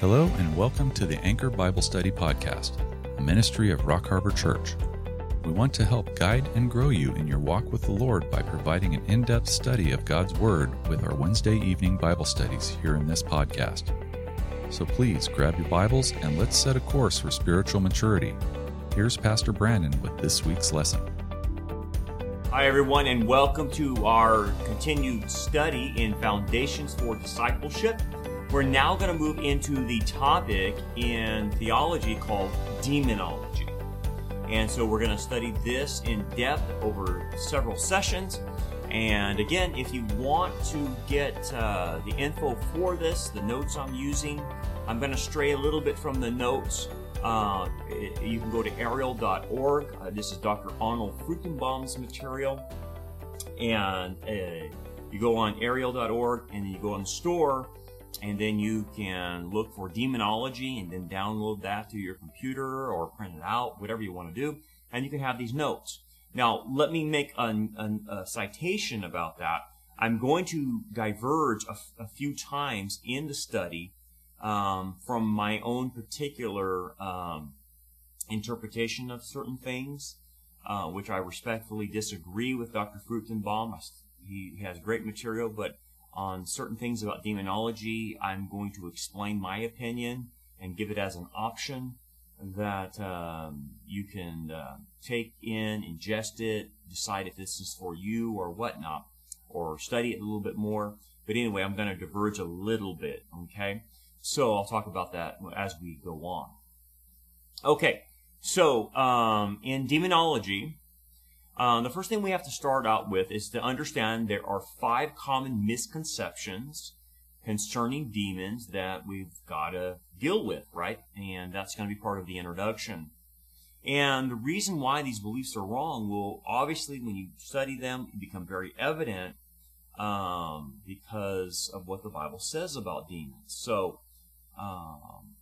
Hello, and welcome to the Anchor Bible Study Podcast, a ministry of Rock Harbor Church. We want to help guide and grow you in your walk with the Lord by providing an in depth study of God's Word with our Wednesday evening Bible studies here in this podcast. So please grab your Bibles and let's set a course for spiritual maturity. Here's Pastor Brandon with this week's lesson. Hi, everyone, and welcome to our continued study in Foundations for Discipleship. We're now going to move into the topic in theology called demonology. And so we're going to study this in depth over several sessions. And again, if you want to get uh, the info for this, the notes I'm using, I'm going to stray a little bit from the notes. Uh, you can go to ariel.org. Uh, this is Dr. Arnold Fruchtenbaum's material. And uh, you go on ariel.org and you go on the store and then you can look for demonology and then download that to your computer or print it out, whatever you want to do, and you can have these notes. Now, let me make a, a, a citation about that. I'm going to diverge a, few times in the study um, from my own particular um, interpretation of certain things, uh, which I respectfully disagree with Dr. Fruchtenbaum. He has great material, but on certain things about demonology. I'm going to explain my opinion and give it as an option that um, you can uh, take in, ingest it, decide if this is for you or whatnot, or study it a little bit more. But anyway, I'm going to diverge a little bit, okay? So I'll talk about that as we go on. Okay, so um, in demonology, um, the first thing we have to start out with is to understand there are five common misconceptions concerning demons that we've got to deal with, right? And that's going to be part of the introduction. And the reason why these beliefs are wrong will obviously, when you study them, become very evident um, because of what the Bible says about demons. So um,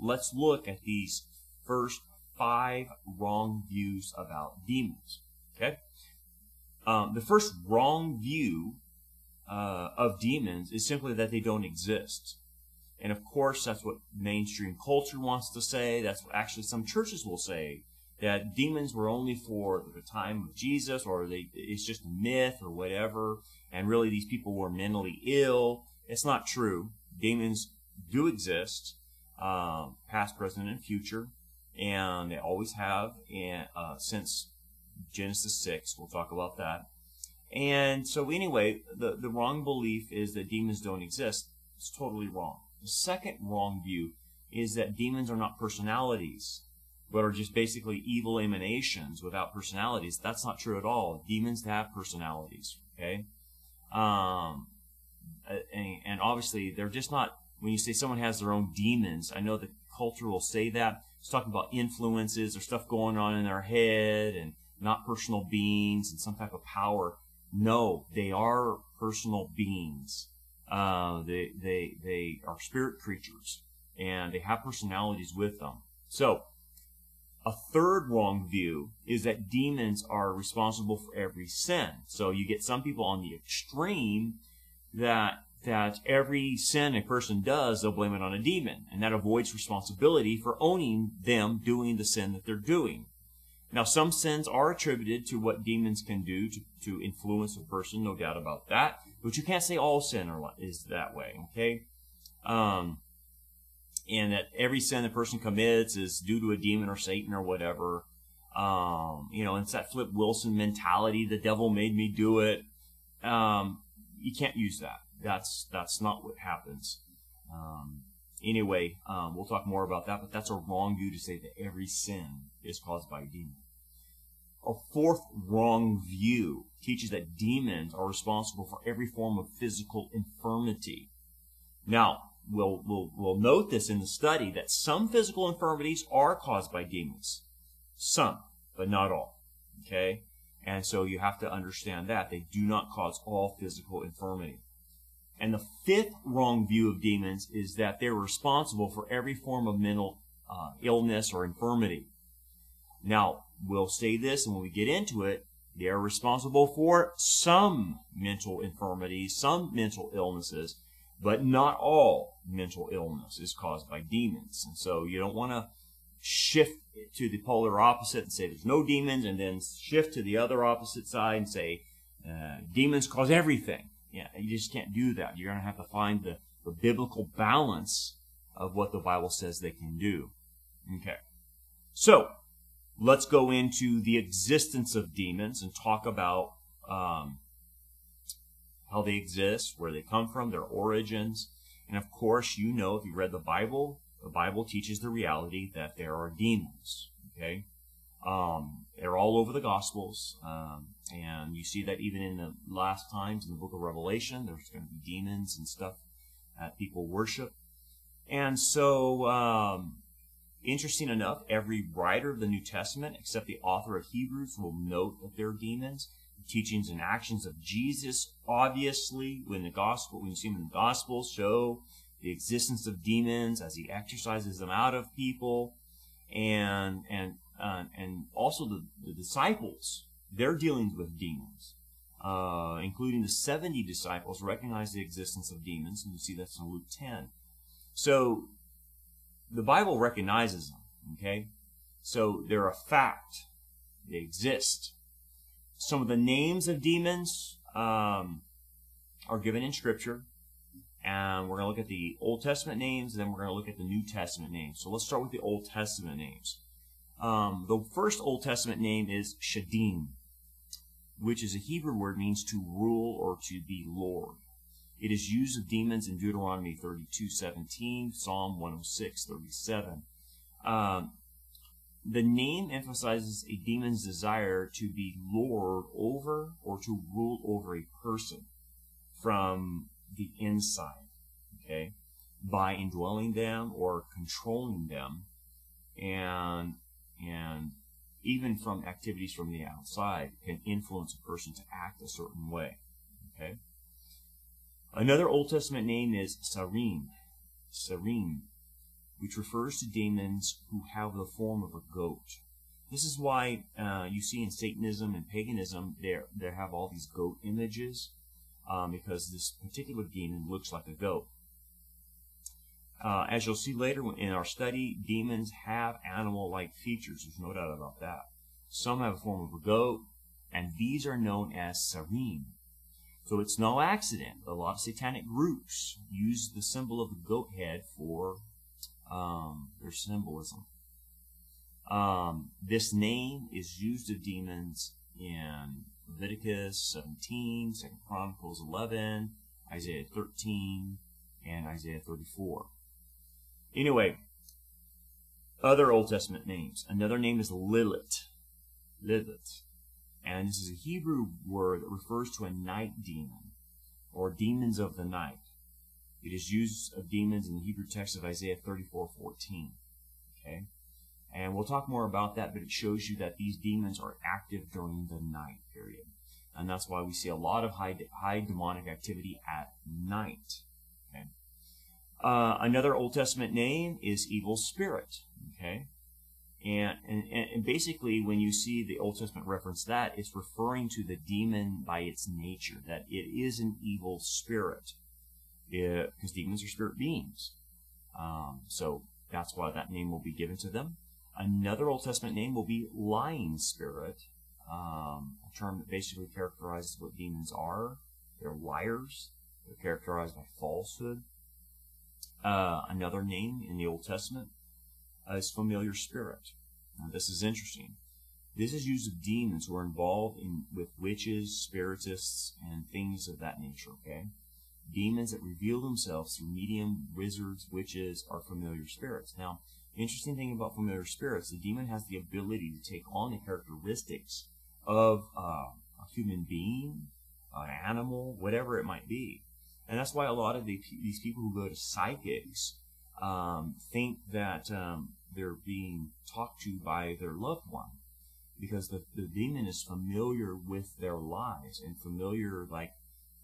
let's look at these first five wrong views about demons. Okay? Um, the first wrong view uh, of demons is simply that they don't exist. And of course, that's what mainstream culture wants to say. That's what actually some churches will say that demons were only for the time of Jesus, or they, it's just a myth or whatever. And really, these people were mentally ill. It's not true. Demons do exist, uh, past, present, and future, and they always have, and uh, since Genesis 6. We'll talk about that. And so, anyway, the, the wrong belief is that demons don't exist. It's totally wrong. The second wrong view is that demons are not personalities, but are just basically evil emanations without personalities. That's not true at all. Demons have personalities, okay? Um, and, and obviously, they're just not, when you say someone has their own demons, I know the culture will say that. It's talking about influences or stuff going on in their head and not personal beings and some type of power. No, they are personal beings. Uh, they, they, they are spirit creatures and they have personalities with them. So, a third wrong view is that demons are responsible for every sin. So you get some people on the extreme that that every sin a person does, they'll blame it on a demon, and that avoids responsibility for owning them doing the sin that they're doing. Now, some sins are attributed to what demons can do to, to influence a person, no doubt about that. But you can't say all sin is that way, okay? Um, and that every sin a person commits is due to a demon or Satan or whatever. Um, you know, it's that Flip Wilson mentality. The devil made me do it. Um, you can't use that. That's that's not what happens. Um, Anyway, um, we'll talk more about that, but that's a wrong view to say that every sin is caused by a demon. A fourth wrong view teaches that demons are responsible for every form of physical infirmity. Now, we'll, we'll, we'll note this in the study that some physical infirmities are caused by demons. Some, but not all. Okay? And so you have to understand that. They do not cause all physical infirmity. And the fifth wrong view of demons is that they're responsible for every form of mental uh, illness or infirmity. Now, we'll say this, and when we get into it, they are responsible for some mental infirmities, some mental illnesses, But not all mental illness is caused by demons. And so you don't want to shift to the polar opposite and say there's no demons and then shift to the other opposite side and say uh, demons cause everything. Yeah, you just can't do that. You're going to have to find the, the biblical balance of what the Bible says they can do. Okay. So, let's go into the existence of demons and talk about um, how they exist, where they come from, their origins. And of course, you know, if you read the Bible, the Bible teaches the reality that there are demons. Okay? Um, they're all over the Gospels. Um, and you see that even in the last times in the book of Revelation, there's going to be demons and stuff that people worship. And so, um, interesting enough, every writer of the New Testament, except the author of Hebrews, will note that they're demons. The teachings and actions of Jesus, obviously, when the gospel, when you see them in the Gospels, show the existence of demons as he exorcises them out of people, and and uh, and also the, the disciples, they're dealing with demons. Uh, including the 70 disciples, recognize the existence of demons, and you see that's in Luke 10. So the Bible recognizes them, okay? So they're a fact. They exist. Some of the names of demons um, are given in Scripture. And we're going to look at the Old Testament names, then we're going to look at the New Testament names. So let's start with the Old Testament names. Um, the first Old Testament name is Shadim which is a Hebrew word means to rule or to be Lord. It is used of demons in Deuteronomy 32:17, Psalm 106:37. Um, the name emphasizes a demon's desire to be lord over or to rule over a person from the inside, okay, by indwelling them or controlling them, and and even from activities from the outside, can influence a person to act a certain way. Okay. Another Old Testament name is Sarim, Sarim, which refers to demons who have the form of a goat. This is why uh, you see in Satanism and paganism there they have all these goat images, um, because this particular demon looks like a goat. Uh, as you'll see later in our study, demons have animal-like features. There's no doubt about that. Some have a form of a goat, and these are known as sarim. So it's no accident. A lot of satanic groups use the symbol of the goat head for um, their symbolism. Um, this name is used of demons in Leviticus 17, 2 Chronicles 11, Isaiah 13, and Isaiah 34. Anyway, other Old Testament names. Another name is Lilith. Lilith. And this is a Hebrew word that refers to a night demon or demons of the night. It is used of demons in the Hebrew text of Isaiah 34:14. Okay? And we'll talk more about that, but it shows you that these demons are active during the night period. And that's why we see a lot of high, high demonic activity at night. Okay? Uh, another Old Testament name is evil spirit. Okay, and, and and basically, when you see the Old Testament reference that, it's referring to the demon by its nature, that it is an evil spirit, because demons are spirit beings. Um, so that's why that name will be given to them. Another Old Testament name will be lying spirit, um, a term that basically characterizes what demons are. They're liars. They're characterized by falsehood. Uh, another name in the Old Testament is familiar spirit. Now, this is interesting. This is used of demons who are involved in with witches, spiritists, and things of that nature. Okay, demons that reveal themselves through medium, wizards, witches are familiar spirits. Now, interesting thing about familiar spirits, the demon has the ability to take on the characteristics of uh, a human being, an animal, whatever it might be. And that's why a lot of the, these people who go to psychics um, think that um, they're being talked to by their loved one because the, the demon is familiar with their lives and familiar like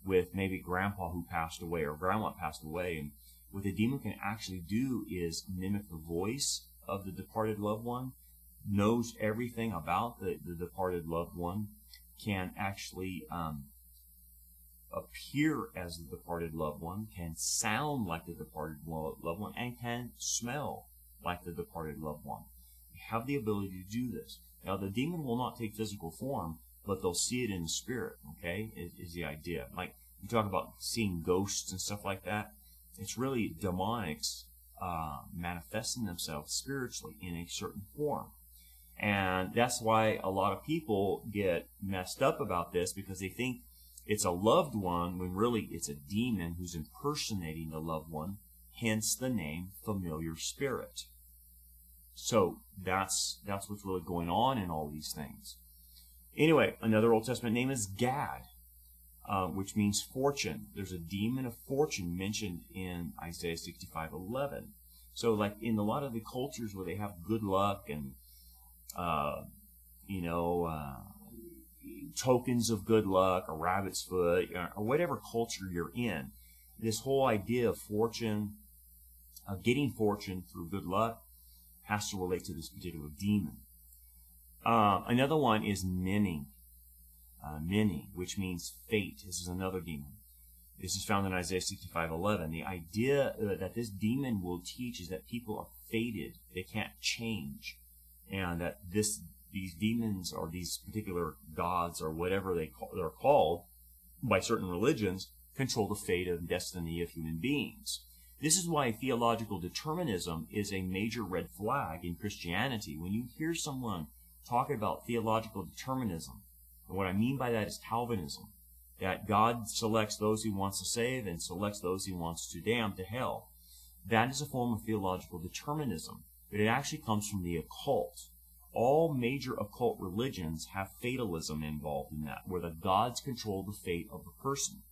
with maybe grandpa who passed away or grandma passed away. And what the demon can actually do is mimic the voice of the departed loved one knows everything about the, the departed loved one can actually um, appear as the departed loved one, can sound like the departed loved one, and can smell like the departed loved one. They have the ability to do this. Now, the demon will not take physical form, but they'll see it in the spirit, okay, is, is the idea. Like, you talk about seeing ghosts and stuff like that. It's really demonics uh, manifesting themselves spiritually in a certain form. And that's why a lot of people get messed up about this because they think it's a loved one when really it's a demon who's impersonating the loved one, hence the name familiar spirit. So that's that's what's really going on in all these things. Anyway, another Old Testament name is Gad, uh, which means fortune. There's a demon of fortune mentioned in Isaiah 65:11. So, like in a lot of the cultures where they have good luck and uh, you know uh, tokens of good luck, a rabbit's foot, or whatever culture you're in, this whole idea of fortune, of getting fortune through good luck, has to relate to this particular demon. Uh, another one is Mene, uh, which means fate. This is another demon. This is found in Isaiah 65:11. The idea uh, that this demon will teach is that people are fated; they can't change, and that this these demons or these particular gods or whatever they call, they're called by certain religions control the fate and destiny of human beings. This is why theological determinism is a major red flag in Christianity. When you hear someone talk about theological determinism, and what I mean by that is Calvinism, that God selects those he wants to save and selects those he wants to damn to hell. That is a form of theological determinism, but it actually comes from the occult. All major occult religions have fatalism involved in that, where the gods control the fate of the person.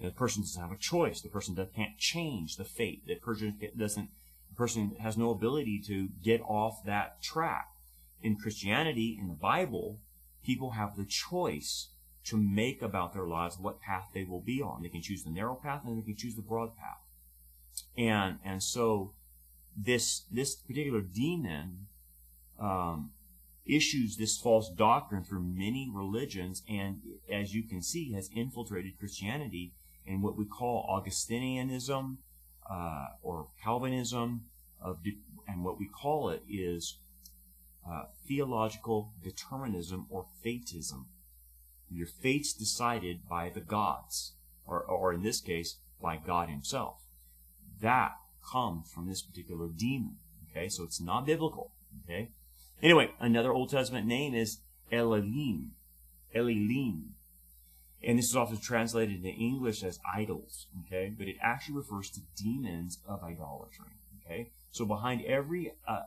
The person doesn't have a choice. The person can't change the fate. The person doesn't. The person has no ability to get off that track. In Christianity, in the Bible, people have the choice to make about their lives what path they will be on. They can choose the narrow path and they can choose the broad path. And and so this this particular demon um, issues this false doctrine through many religions, and as you can see, has infiltrated Christianity in what we call Augustinianism uh, or Calvinism, of and what we call it is uh, theological determinism or fatism. Your fate's decided by the gods, or, or in this case, by God Himself. That comes from this particular demon. Okay, so it's not biblical. Okay. Anyway, another Old Testament name is Elilim. Elilim and this is often translated into English as idols, okay? But it actually refers to demons of idolatry, okay? So behind every uh,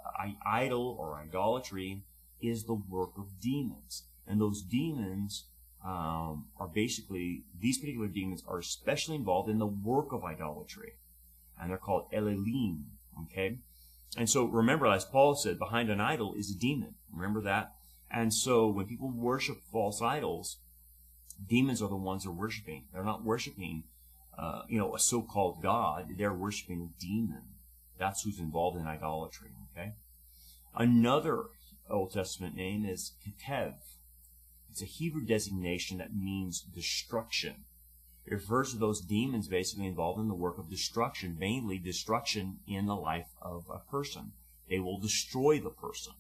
idol or idolatry is the work of demons, and those demons um, are basically these particular demons are especially involved in the work of idolatry, and they're called Elilim, okay? And so remember, as Paul said, behind an idol is a demon. Remember that. And so when people worship false idols, demons are the ones they're worshiping. They're not worshiping, uh, you know, a so-called God. They're worshiping a demon. That's who's involved in idolatry. Okay. Another Old Testament name is Ketev. It's a Hebrew designation that means destruction. It refers to those demons basically involved in the work of destruction, mainly destruction in the life of a person. They will destroy the person.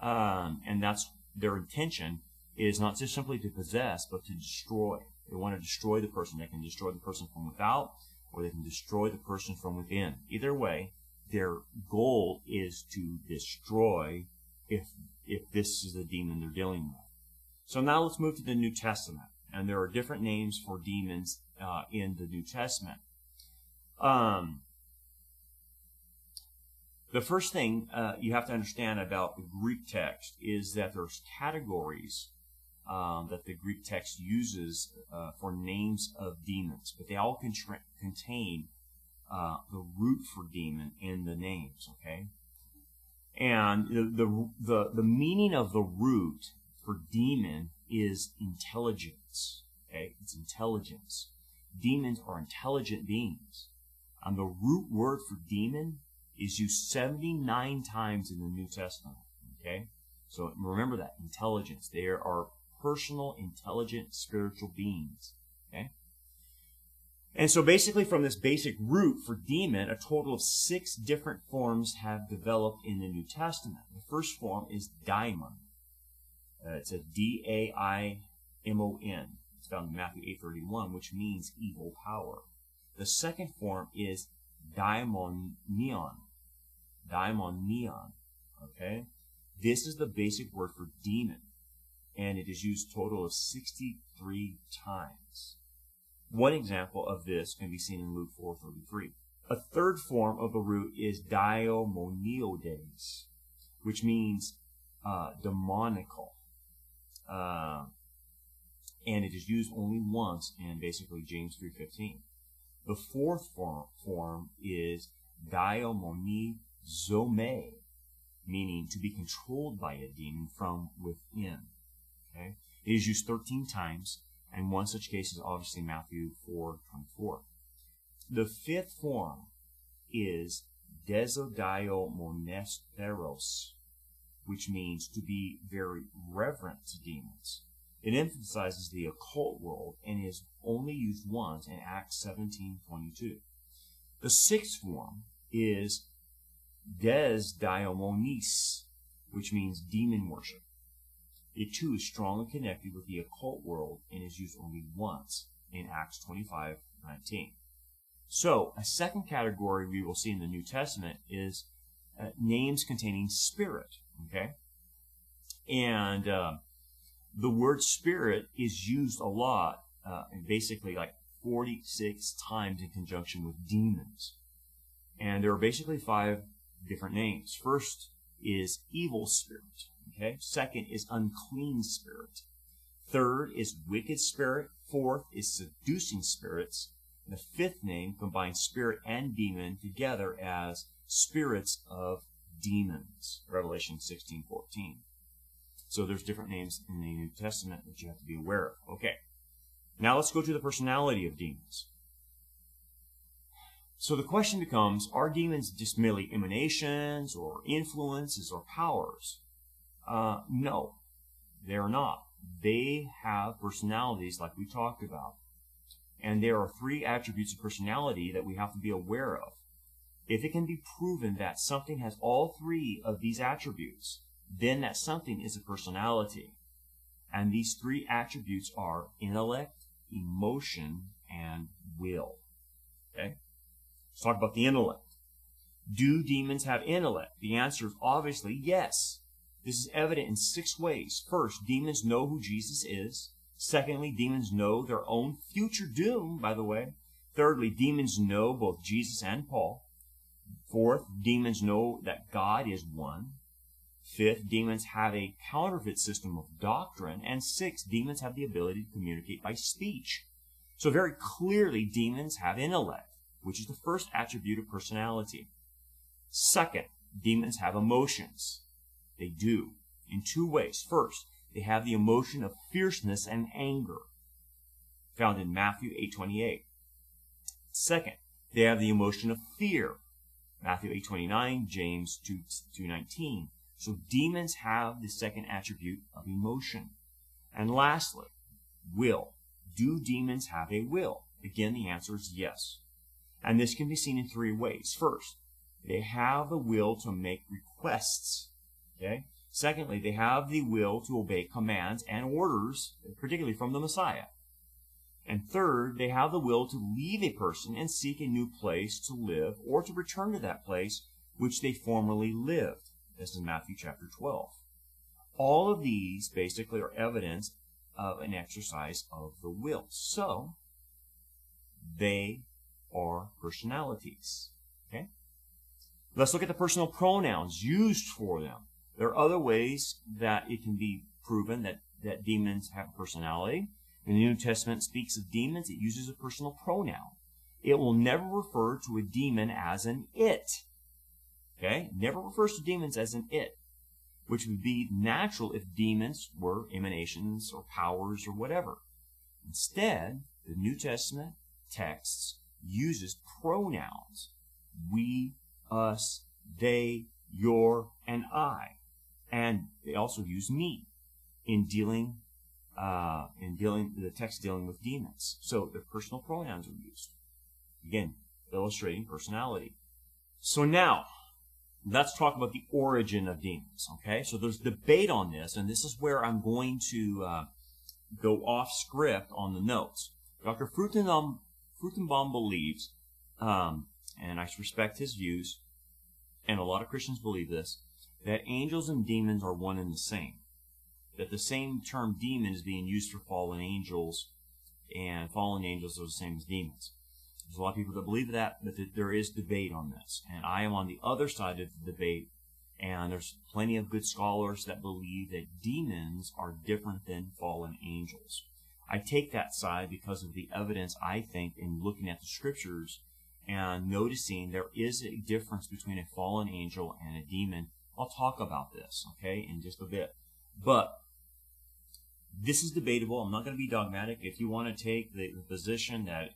Um, and that's their intention is not just simply to possess, but to destroy. They want to destroy the person. They can destroy the person from without, or they can destroy the person from within. Either way, their goal is to destroy if if this is the demon they're dealing with. So now let's move to the New Testament, and there are different names for demons uh, in the New Testament. Um, the first thing uh, you have to understand about the Greek text is that there's categories um, that the Greek text uses uh, for names of demons, but they all contain uh, the root for demon in the names. Okay, and the, the the the meaning of the root for demon is intelligence. Okay, it's intelligence. Demons are intelligent beings, and the root word for demon is used 79 times in the New Testament. Okay, so remember that intelligence. There are personal, intelligent, spiritual beings. Okay? And so basically from this basic root for demon, a total of six different forms have developed in the New Testament. The first form is daimon. Uh, it's a D-A-I-M-O-N. It's found in Matthew 8.31, which means evil power. The second form is daimonion. Daimonion. Okay? This is the basic word for demon, and it is used a total of 63 times. One example of this can be seen in Luke 4.33. A third form of the root is daimoneodes, which means uh, demonical. Uh, and it is used only once in basically James 3.15. The fourth form, form is daimonisome, meaning to be controlled by a demon from within. Okay? It is used 13 times and one such case is obviously Matthew 4:24. The fifth form is desodiomonisteros, which means to be very reverent to demons. It emphasizes the occult world and is only used once in Acts 17:22. The sixth form is des desdiomonis, which means demon worship. It too is strongly connected with the occult world and is used only once in Acts 25:19. So, a second category we will see in the New Testament is uh, names containing spirit. Okay, and uh, the word spirit is used a lot, uh, basically like 46 times in conjunction with demons. And there are basically five different names. First is evil spirit. Okay. Second is unclean spirit. Third is wicked spirit. Fourth is seducing spirits. The fifth name combines spirit and demon together as spirits of demons. Revelation 16:14. So there's different names in the New Testament that you have to be aware of. Okay. Now let's go to the personality of demons. So the question becomes, are demons just merely emanations or influences or powers? Uh, no, they're not. They have personalities like we talked about. And there are three attributes of personality that we have to be aware of. If it can be proven that something has all three of these attributes, then that something is a personality. And these three attributes are intellect, emotion, and will. Okay? Let's talk about the intellect. Do demons have intellect? The answer is obviously yes. This is evident in six ways. First, demons know who Jesus is. Secondly, demons know their own future doom, by the way. Thirdly, demons know both Jesus and Paul. Fourth, demons know that God is one. Fifth, demons have a counterfeit system of doctrine. And sixth, demons have the ability to communicate by speech. So very clearly, demons have intellect, which is the first attribute of personality. Second, demons have emotions. They do in two ways. First, they have the emotion of fierceness and anger, found in Matthew 8:28. Second, they have the emotion of fear, Matthew 8:29, James 2, 2:19. So demons have the second attribute of emotion. And lastly, will. Do demons have a will? Again, the answer is yes. And this can be seen in three ways. First, they have the will to make requests Okay? Secondly, they have the will to obey commands and orders, particularly from the Messiah. And third, they have the will to leave a person and seek a new place to live or to return to that place which they formerly lived. as in Matthew chapter 12. All of these basically are evidence of an exercise of the will. So, they are personalities. Okay? Let's look at the personal pronouns used for them. There are other ways that it can be proven that, that demons have personality. When the New Testament speaks of demons, it uses a personal pronoun. It will never refer to a demon as an it. Okay? never refers to demons as an it, which would be natural if demons were emanations or powers or whatever. Instead, the New Testament texts uses pronouns. We, us, they, your, and I. And they also use me in dealing uh, in dealing the text dealing with demons. So the personal pronouns are used. Again, illustrating personality. So now, let's talk about the origin of demons. Okay, so there's debate on this, and this is where I'm going to uh, go off script on the notes. Dr. Fruchtenbaum, Fruchtenbaum believes, um, and I respect his views, and a lot of Christians believe this, that angels and demons are one and the same. That the same term demon is being used for fallen angels, and fallen angels are the same as demons. There's a lot of people that believe that, but there is debate on this. And I am on the other side of the debate, and there's plenty of good scholars that believe that demons are different than fallen angels. I take that side because of the evidence I think in looking at the scriptures and noticing there is a difference between a fallen angel and a demon. I'll talk about this, okay, in just a bit. But this is debatable. I'm not going to be dogmatic. If you want to take the, the position that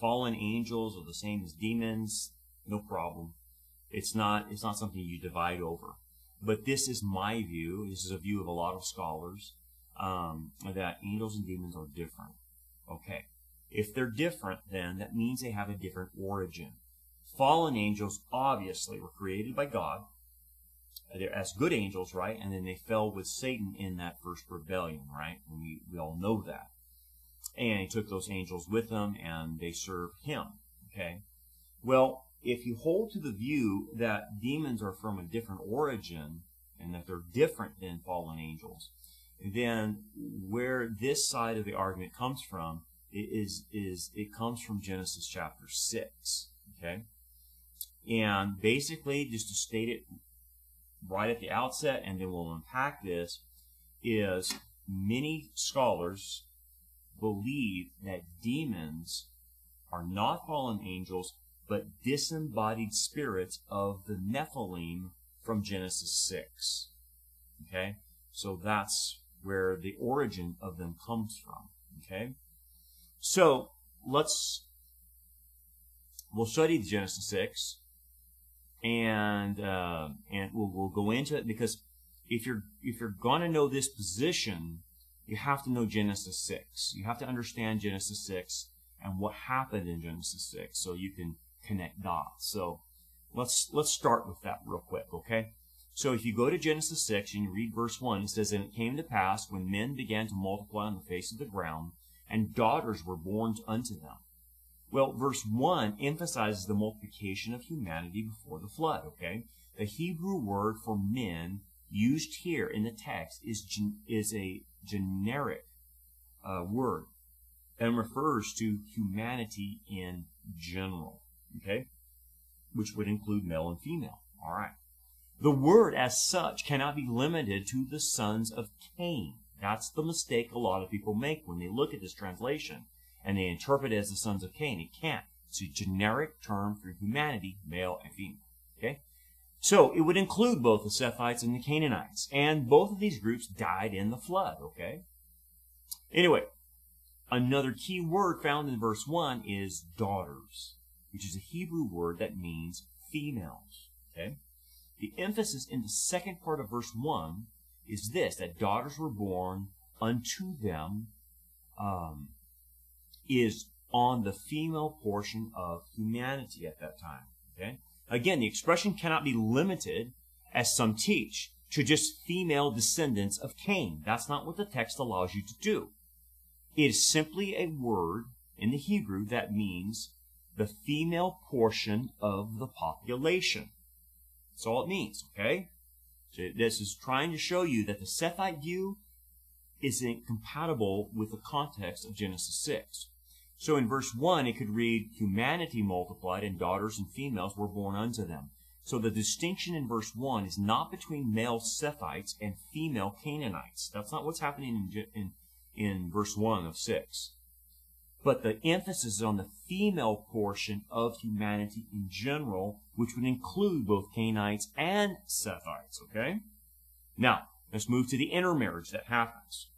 fallen angels are the same as demons, no problem. It's not it's not something you divide over. But this is my view. This is a view of a lot of scholars um, that angels and demons are different. Okay, if they're different, then that means they have a different origin. Fallen angels obviously were created by God. They're as good angels, right? And then they fell with Satan in that first rebellion, right? We, we all know that. And he took those angels with him and they serve him. Okay? Well, if you hold to the view that demons are from a different origin and that they're different than fallen angels, then where this side of the argument comes from is is it comes from Genesis chapter six. Okay, and basically, just to state it right at the outset, and then we'll unpack this, is many scholars believe that demons are not fallen angels, but disembodied spirits of the Nephilim from Genesis 6. Okay? So that's where the origin of them comes from. Okay? So let's we'll study Genesis 6 and uh, and we'll, we'll go into it because if you're if you're going to know this position you have to know Genesis 6. You have to understand Genesis 6 and what happened in Genesis 6 so you can connect dots. So let's let's start with that real quick, okay? So if you go to Genesis 6 and you read verse 1, it says, And it came to pass when men began to multiply on the face of the ground, and daughters were born unto them. Well, verse 1 emphasizes the multiplication of humanity before the flood, okay? The Hebrew word for men used here in the text is, is a generic uh, word and refers to humanity in general, okay? Which would include male and female. All right. The word as such cannot be limited to the sons of Cain. That's the mistake a lot of people make when they look at this translation and they interpret it as the sons of Cain. It can't. It's a generic term for humanity, male and female. Okay? So it would include both the Sethites and the Canaanites. And both of these groups died in the flood, okay? Anyway, another key word found in verse 1 is daughters, which is a Hebrew word that means females, okay? The emphasis in the second part of verse 1 is this, that daughters were born unto them, um, is on the female portion of humanity at that time, okay? Again, the expression cannot be limited, as some teach, to just female descendants of Cain. That's not what the text allows you to do. It is simply a word in the Hebrew that means the female portion of the population. That's all it means, okay? So this is trying to show you that the Sethite view is incompatible with the context of Genesis 6. So in verse 1, it could read, Humanity multiplied, and daughters and females were born unto them. So the distinction in verse 1 is not between male Sethites and female Canaanites. That's not what's happening in, in, in verse 1 of 6. But the emphasis is on the female portion of humanity in general, which would include both Canaanites and Sethites, okay? Now, let's move to the intermarriage that happens.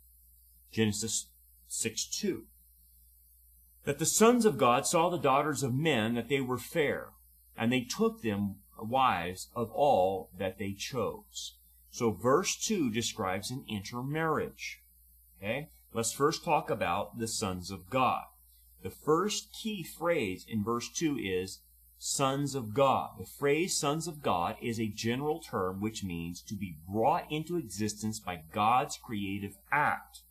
Genesis 6 2 that the sons of God saw the daughters of men that they were fair, and they took them wives of all that they chose. So verse 2 describes an intermarriage. Okay? Let's first talk about the sons of God. The first key phrase in verse 2 is sons of God. The phrase sons of God is a general term which means to be brought into existence by God's creative act.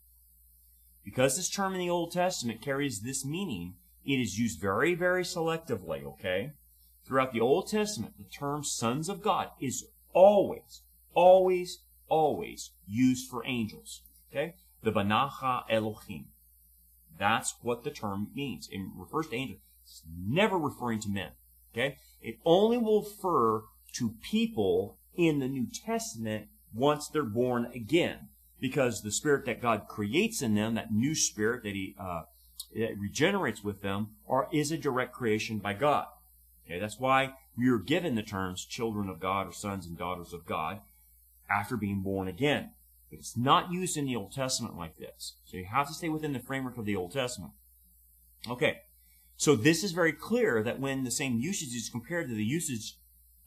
Because this term in the Old Testament carries this meaning, it is used very, very selectively, okay? Throughout the Old Testament, the term sons of God is always, always, always used for angels, okay? The Banacha Elohim. That's what the term means. It refers to angels. It's never referring to men. Okay? It only will refer to people in the New Testament once they're born again. Because the spirit that God creates in them, that new spirit that He uh, that regenerates with them, are, is a direct creation by God. Okay, that's why we are given the terms children of God or sons and daughters of God after being born again. But it's not used in the Old Testament like this. So you have to stay within the framework of the Old Testament. Okay. So this is very clear that when the same usage is compared to the usage,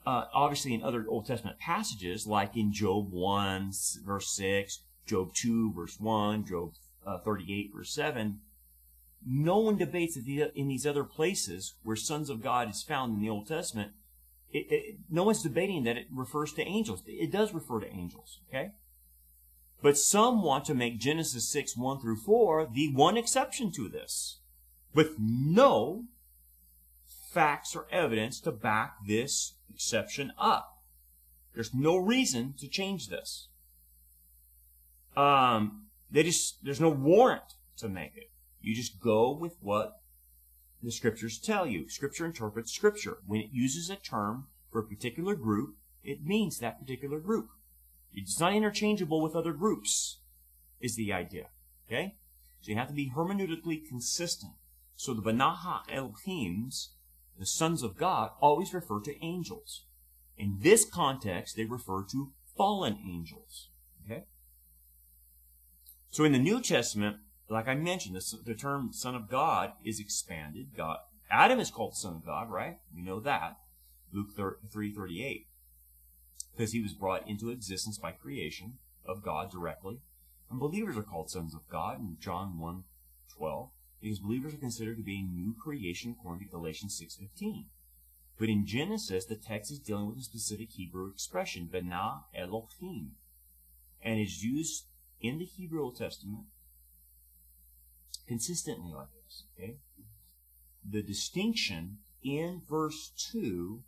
uh, obviously in other Old Testament passages, like in Job 1, verse 6, Job 2, verse 1, Job uh, 38, verse 7, no one debates that in these other places where sons of God is found in the Old Testament, it, it, no one's debating that it refers to angels. It does refer to angels, okay? But some want to make Genesis 6, 1 through 4 the one exception to this, with no facts or evidence to back this exception up. There's no reason to change this. Um, they just, there's no warrant to make it. You just go with what the scriptures tell you. Scripture interprets scripture. When it uses a term for a particular group, it means that particular group. It's not interchangeable with other groups, is the idea. Okay? So you have to be hermeneutically consistent. So the Banaha Elohims, the sons of God, always refer to angels. In this context, they refer to fallen angels. Okay? So in the New Testament, like I mentioned, the, the term son of God is expanded. God, Adam is called son of God, right? We know that. Luke 3.38 because he was brought into existence by creation of God directly. And believers are called sons of God in John 1 12, because believers are considered to be a new creation according to Galatians 6.15. But in Genesis, the text is dealing with a specific Hebrew expression, Bana Elohim, and is used in the Hebrew Old Testament consistently like this. Okay? The distinction in verse 2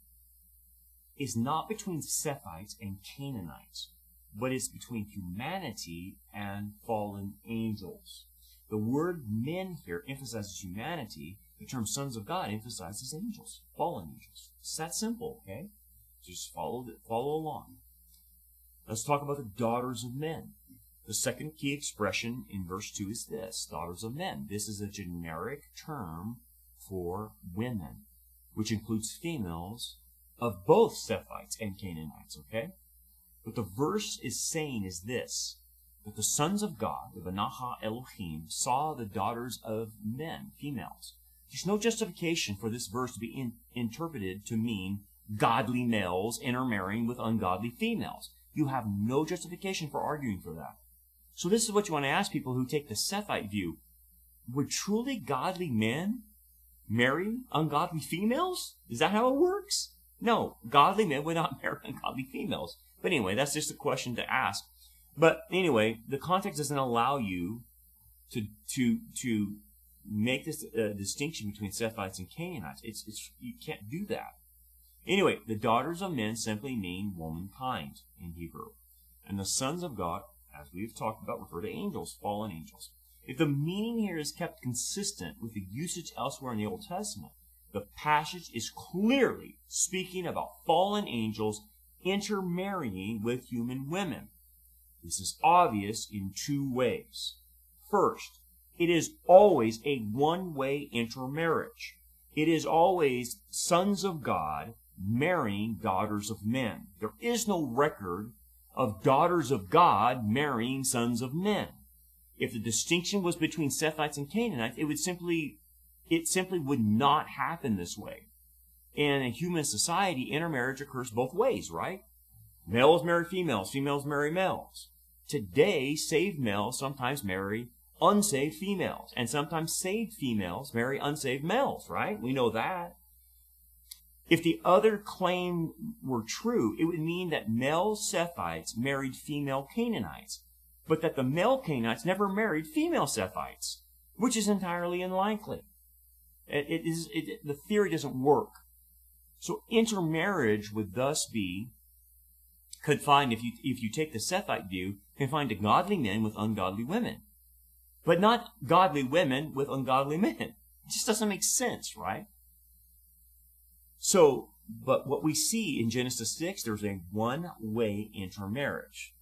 is not between Sethites and Canaanites, but it's between humanity and fallen angels. The word men here emphasizes humanity. The term sons of God emphasizes angels, fallen angels. It's that simple, okay? Just follow, follow along. Let's talk about the daughters of men. The second key expression in verse 2 is this, daughters of men. This is a generic term for women, which includes females of both Sethites and Canaanites, okay? What the verse is saying is this that the sons of God, the Banaha Elohim, saw the daughters of men, females. There's no justification for this verse to be in, interpreted to mean godly males intermarrying with ungodly females. You have no justification for arguing for that. So this is what you want to ask people who take the Sethite view. Would truly godly men marry ungodly females? Is that how it works? No, godly men would not marry ungodly females. But anyway, that's just a question to ask. But anyway, the context doesn't allow you to to to make this uh, distinction between Sethites and Canaanites. It's, it's you can't do that. Anyway, the daughters of men simply mean womankind in Hebrew, and the sons of God, as we've talked about, refer to angels, fallen angels. If the meaning here is kept consistent with the usage elsewhere in the Old Testament, the passage is clearly speaking about fallen angels intermarrying with human women. This is obvious in two ways. First, it is always a one-way intermarriage. It is always sons of God marrying daughters of men. There is no record of daughters of God marrying sons of men. If the distinction was between Sethites and Canaanites, it would simply it simply would not happen this way. In a human society, intermarriage occurs both ways, right? Males marry females, females marry males. Today, saved males sometimes marry unsaved females. And sometimes saved females marry unsaved males, right? We know that. If the other claim were true, it would mean that male Sethites married female Canaanites, but that the male Canaanites never married female Sethites, which is entirely unlikely. It, it is, it, the theory doesn't work. So intermarriage would thus be confined, if you, if you take the Sethite view, confined to godly men with ungodly women. But not godly women with ungodly men. It just doesn't make sense, right? So, but what we see in Genesis 6, there's a one-way intermarriage.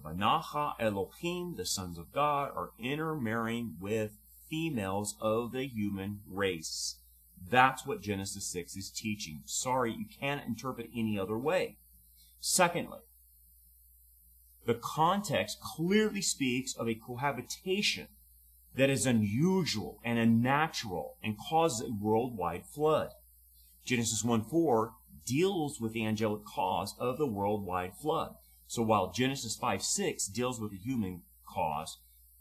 Vanacha Elohim, the sons of God, are intermarrying with females of the human race. That's what Genesis 6 is teaching. Sorry, you can't interpret any other way. Secondly, the context clearly speaks of a cohabitation that is unusual and unnatural and causes a worldwide flood. Genesis 1 4 deals with the angelic cause of the worldwide flood. So while Genesis 5 6 deals with the human cause,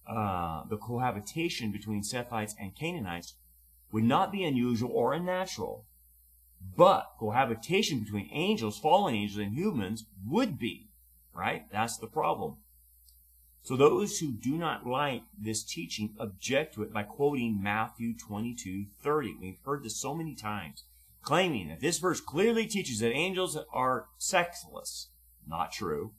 uh, the cohabitation between Sethites and Canaanites would not be unusual or unnatural, but cohabitation between angels, fallen angels, and humans would be, right? That's the problem. So those who do not like this teaching object to it by quoting Matthew 22, 30. We've heard this so many times, claiming that this verse clearly teaches that angels are sexless. Not true.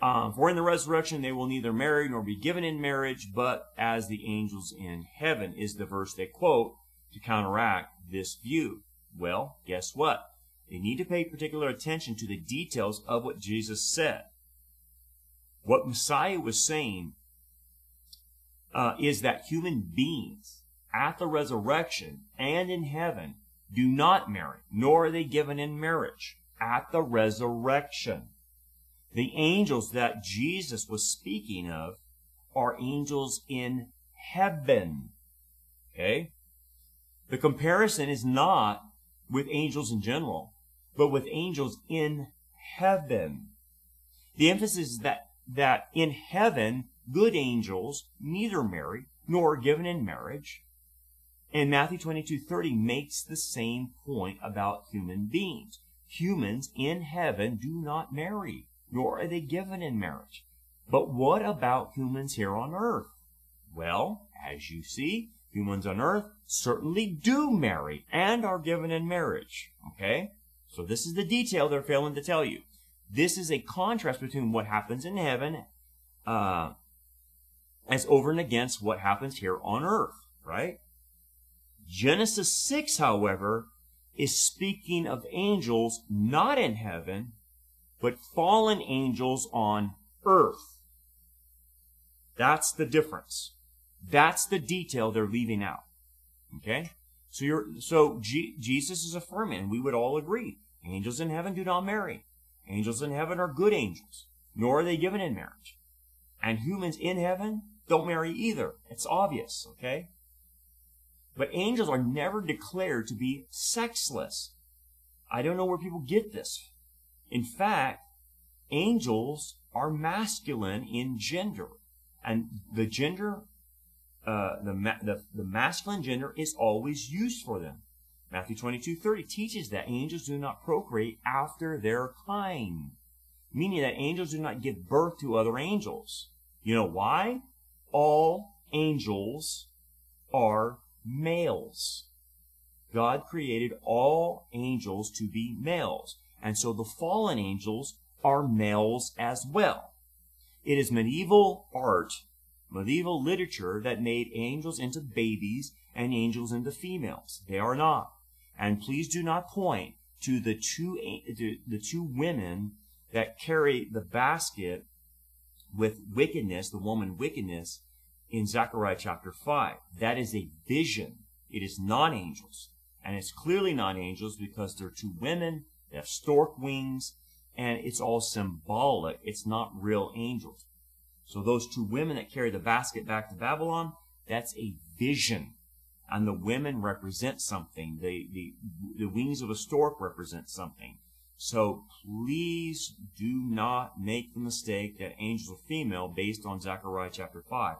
Um, for in the resurrection they will neither marry nor be given in marriage, but as the angels in heaven is the verse they quote to counteract this view. Well, guess what? They need to pay particular attention to the details of what Jesus said. What Messiah was saying uh, is that human beings at the resurrection and in heaven do not marry, nor are they given in marriage at the resurrection. The angels that Jesus was speaking of are angels in heaven. Okay? The comparison is not with angels in general, but with angels in heaven. The emphasis is that, that in heaven, good angels neither marry nor are given in marriage. And Matthew 22:30 makes the same point about human beings. Humans in heaven do not marry nor are they given in marriage. But what about humans here on earth? Well, as you see, humans on earth certainly do marry and are given in marriage. Okay? So this is the detail they're failing to tell you. This is a contrast between what happens in heaven uh, as over and against what happens here on earth, right? Genesis 6, however, is speaking of angels not in heaven, but fallen angels on earth. That's the difference. That's the detail they're leaving out. Okay? So you're, so G, Jesus is affirming, and we would all agree. Angels in heaven do not marry. Angels in heaven are good angels, nor are they given in marriage. And humans in heaven don't marry either. It's obvious, okay? But angels are never declared to be sexless. I don't know where people get this in fact, angels are masculine in gender. And the gender, uh, the, ma- the, the masculine gender is always used for them. Matthew 22, 30 teaches that angels do not procreate after their kind, meaning that angels do not give birth to other angels. You know why? All angels are males. God created all angels to be males. And so the fallen angels are males as well. It is medieval art, medieval literature that made angels into babies and angels into females. They are not. And please do not point to the two, the two women that carry the basket with wickedness, the woman wickedness, in Zechariah chapter 5. That is a vision. It is not angels. And it's clearly not angels because they're two women they have stork wings, and it's all symbolic. It's not real angels. So those two women that carry the basket back to Babylon, that's a vision. And the women represent something. The, the, the wings of a stork represent something. So please do not make the mistake that angels are female based on Zechariah chapter 5.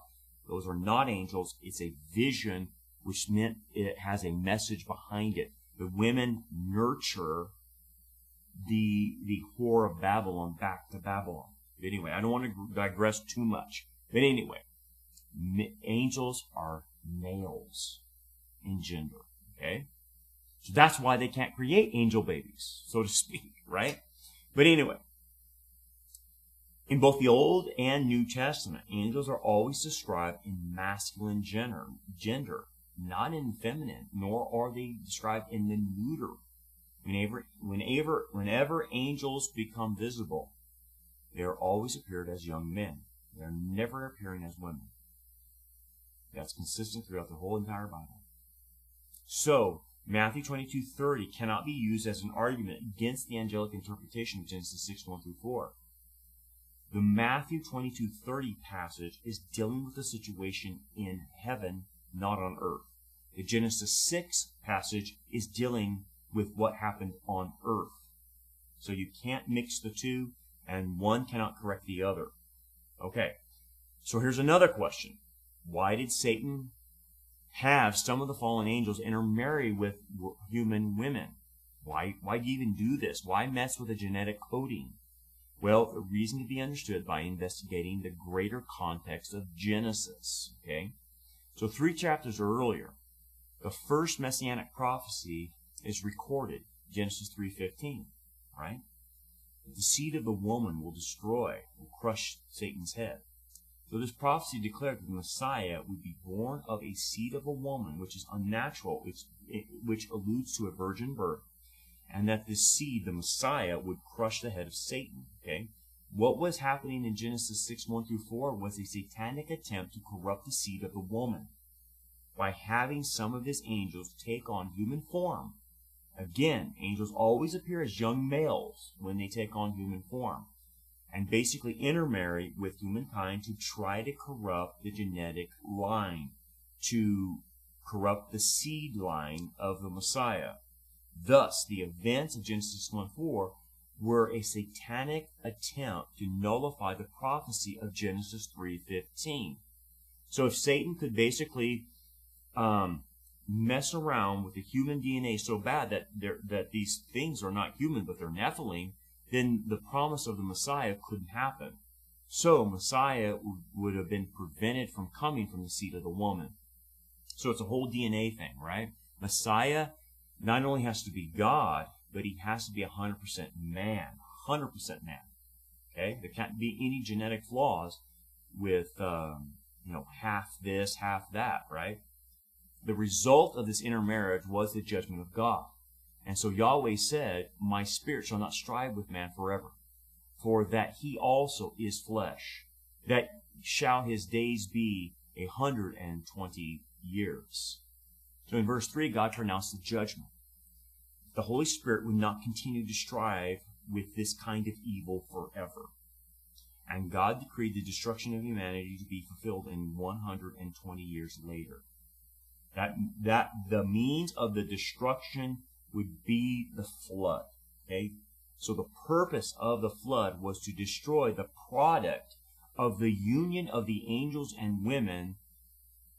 Those are not angels. It's a vision, which meant it has a message behind it. The women nurture the the whore of Babylon back to Babylon. But anyway, I don't want to digress too much. But anyway, angels are males in gender. Okay, so that's why they can't create angel babies, so to speak, right? But anyway, in both the Old and New Testament, angels are always described in masculine gender, gender, not in feminine, nor are they described in the neuter. Whenever, whenever, whenever angels become visible, they are always appeared as young men. They are never appearing as women. That's consistent throughout the whole entire Bible. So, Matthew 22:30 cannot be used as an argument against the angelic interpretation of Genesis 6 1 through 4. The Matthew 22:30 passage is dealing with a situation in heaven, not on earth. The Genesis 6 passage is dealing with what happened on earth. So you can't mix the two, and one cannot correct the other. Okay, so here's another question. Why did Satan have some of the fallen angels intermarry with human women? Why, why do you even do this? Why mess with the genetic coding? Well, the reason to be understood by investigating the greater context of Genesis. Okay? So three chapters earlier, the first messianic prophecy is recorded, Genesis 3.15, right? The seed of the woman will destroy, will crush Satan's head. So this prophecy declared that the Messiah would be born of a seed of a woman, which is unnatural, which, which alludes to a virgin birth, and that this seed, the Messiah, would crush the head of Satan. Okay? What was happening in Genesis 6, 1 through 4 was a satanic attempt to corrupt the seed of the woman by having some of his angels take on human form Again, angels always appear as young males when they take on human form and basically intermarry with humankind to try to corrupt the genetic line, to corrupt the seed line of the Messiah. Thus, the events of Genesis 1 4 were a satanic attempt to nullify the prophecy of Genesis 3:15. So if Satan could basically um, mess around with the human DNA so bad that that these things are not human but they're Nephilim, then the promise of the Messiah couldn't happen. So Messiah would have been prevented from coming from the seed of the woman. So it's a whole DNA thing, right? Messiah not only has to be God, but he has to be 100% man. 100% man. Okay? There can't be any genetic flaws with, um, you know, half this, half that, right? The result of this intermarriage was the judgment of God. And so Yahweh said, My spirit shall not strive with man forever, for that he also is flesh, that shall his days be a hundred and twenty years. So in verse 3, God pronounced the judgment. The Holy Spirit would not continue to strive with this kind of evil forever. And God decreed the destruction of humanity to be fulfilled in 120 years later. That, that the means of the destruction would be the flood. Okay? So the purpose of the flood was to destroy the product of the union of the angels and women,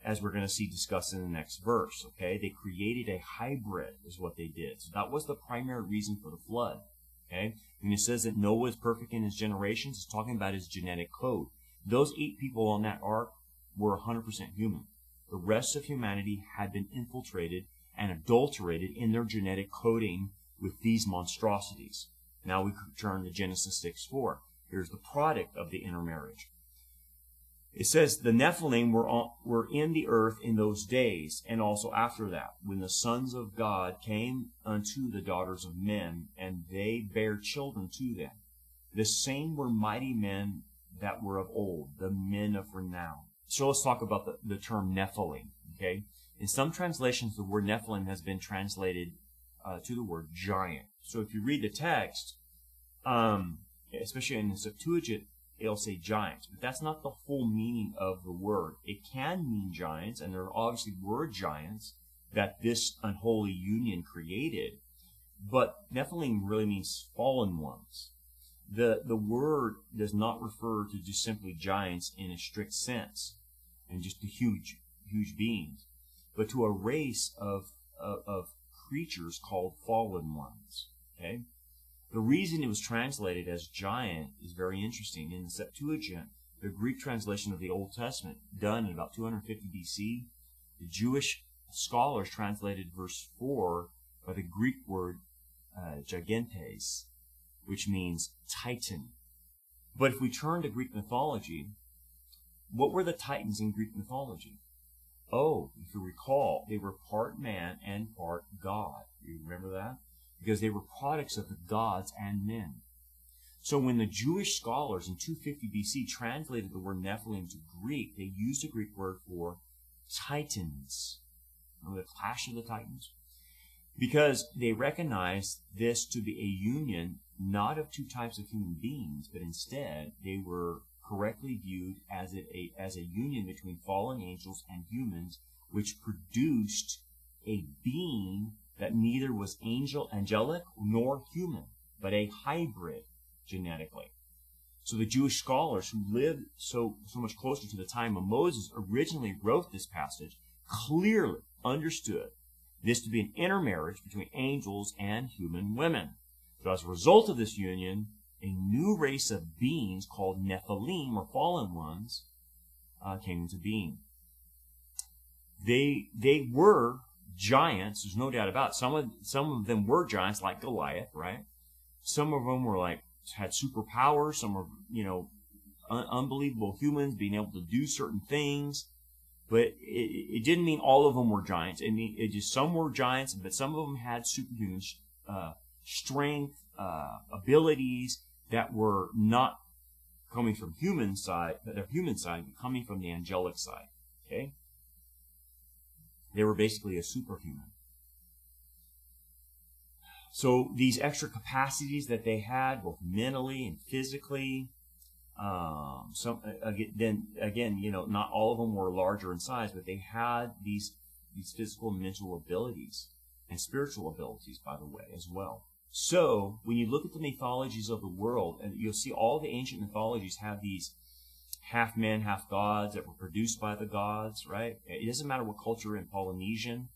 as we're going to see discussed in the next verse. Okay? They created a hybrid, is what they did. So that was the primary reason for the flood. Okay? and it says that Noah is perfect in his generations, it's talking about his genetic code. Those eight people on that ark were 100% human the rest of humanity had been infiltrated and adulterated in their genetic coding with these monstrosities. Now we turn to Genesis 6 4. Here's the product of the intermarriage. It says the Nephilim were, on, were in the earth in those days, and also after that, when the sons of God came unto the daughters of men, and they bare children to them. The same were mighty men that were of old, the men of renown. So let's talk about the, the term Nephilim. Okay, in some translations, the word Nephilim has been translated uh, to the word giant. So if you read the text, um, especially in the Septuagint, it'll say giants, but that's not the full meaning of the word. It can mean giants, and there obviously were giants that this unholy union created, but Nephilim really means fallen ones the, the word does not refer to just simply giants in a strict sense. and just the huge, huge beings, but to a race of, of, of creatures called fallen ones. Okay? The reason it was translated as giant is very interesting. In the Septuagint, the Greek translation of the Old Testament, done in about 250 BC, the Jewish scholars translated verse 4 by the Greek word uh, gigantes, which means titan. But if we turn to Greek mythology, what were the titans in Greek mythology? Oh, if you recall, they were part man and part God. You remember that? Because they were products of the gods and men. So when the Jewish scholars in 250 BC translated the word Nephilim to Greek, they used a Greek word for titans. Remember the clash of the titans? Because they recognized this to be a union not of two types of human beings, but instead they were correctly viewed as a, as a union between fallen angels and humans, which produced a being that neither was angel, angelic, nor human, but a hybrid genetically. So the Jewish scholars who lived so, so much closer to the time of Moses originally wrote this passage clearly understood this to be an intermarriage between angels and human women. So as a result of this union, a new race of beings called Nephilim or fallen ones uh, came into being. They they were giants. There's no doubt about it. some of some of them were giants like Goliath, right? Some of them were like had superpowers. Some were you know un- unbelievable humans being able to do certain things. But it, it, didn't mean all of them were giants. It, mean, it just some were giants, but some of them had superhuman uh, strength, uh, abilities that were not coming from human side, but their human side, coming from the angelic side. Okay? They were basically a superhuman. So these extra capacities that they had, both mentally and physically, um, some again, then again, you know, not all of them were larger in size, but they had these these physical and mental abilities and spiritual abilities, by the way, as well. So when you look at the mythologies of the world, and you'll see all the ancient mythologies have these half men, half gods that were produced by the gods, right? It doesn't matter what culture in Polynesian,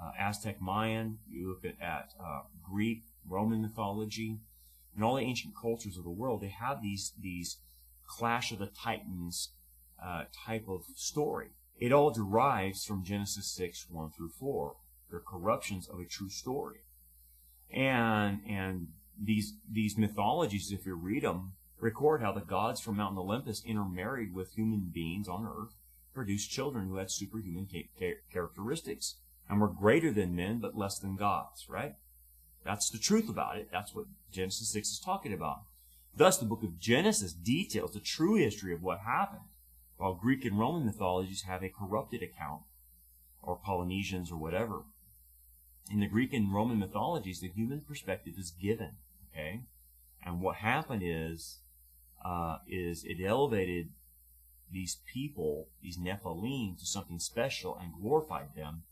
uh, Aztec, Mayan, you look at, at uh, Greek, Roman mythology, and all the ancient cultures of the world, they have these these clash of the titans uh, type of story. It all derives from Genesis 6, 1 through 4. They're corruptions of a true story and and these these mythologies, if you read them, record how the gods from Mount Olympus intermarried with human beings on earth, produced children who had superhuman characteristics and were greater than men but less than gods. Right? That's the truth about it. That's what Genesis six is talking about. Thus, the book of Genesis details the true history of what happened, while Greek and Roman mythologies have a corrupted account, or Polynesians or whatever in the Greek and Roman mythologies, the human perspective is given. Okay, and what happened is, uh, is it elevated these people, these Nephilim, to something special and glorified them.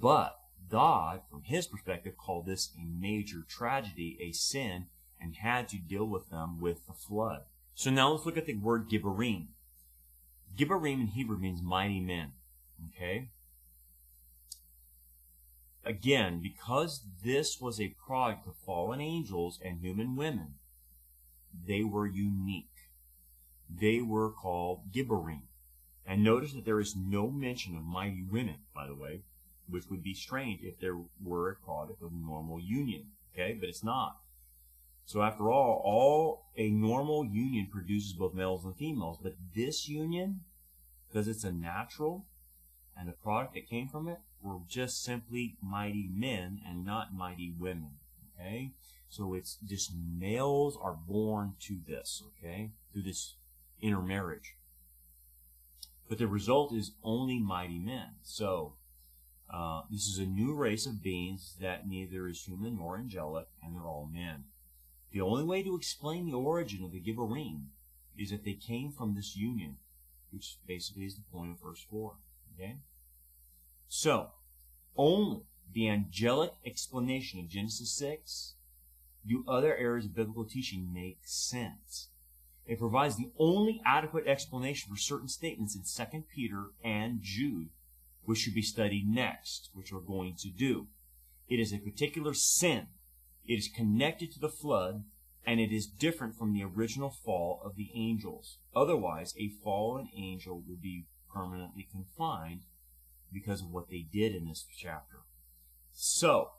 But God, from His perspective, called this a major tragedy, a sin, and had to deal with them with the flood. So now let's look at the word Gibborim. Gibborim in Hebrew means mighty men. Okay? Again, because this was a product of fallen angels and human women, they were unique. They were called Gibborim. And notice that there is no mention of mighty women, by the way, which would be strange if there were a product of normal union. Okay, but it's not. So after all, all a normal union produces both males and females, but this union, because it's a natural and the product that came from it, were just simply mighty men and not mighty women. Okay? So it's just males are born to this, okay? Through this intermarriage. But the result is only mighty men. So, uh, this is a new race of beings that neither is human nor angelic, and they're all men. The only way to explain the origin of the Gibborim is that they came from this union, which basically is the point of verse 4. Okay? So, only the angelic explanation of Genesis 6 do other areas of biblical teaching make sense. It provides the only adequate explanation for certain statements in 2 Peter and Jude, which should be studied next, which we're going to do. It is a particular sin. It is connected to the flood, and it is different from the original fall of the angels. Otherwise, a fallen angel would be permanently confined because of what they did in this chapter. So,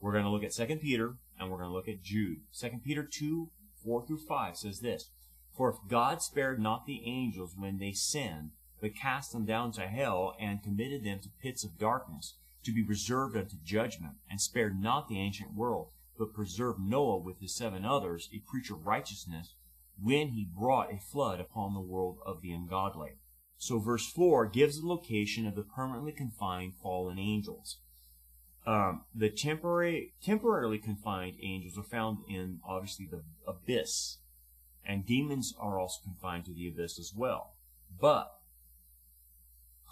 we're going to look at 2 Peter and we're going to look at Jude. 2 Peter 2, 4 through 5 says this For if God spared not the angels when they sinned, but cast them down to hell and committed them to pits of darkness, to be reserved unto judgment, and spared not the ancient world, but preserved Noah with his seven others, a preacher of righteousness, when he brought a flood upon the world of the ungodly. So verse 4 gives the location of the permanently confined fallen angels. Um, the temporary, temporarily confined angels are found in obviously the abyss, and demons are also confined to the abyss as well. But